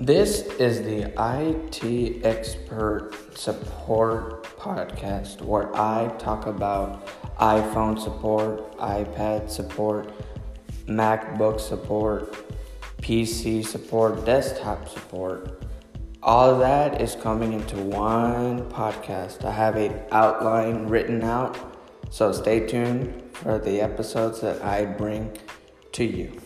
This is the IT Expert Support Podcast where I talk about iPhone support, iPad support, MacBook support, PC support, desktop support. All of that is coming into one podcast. I have an outline written out, so stay tuned for the episodes that I bring to you.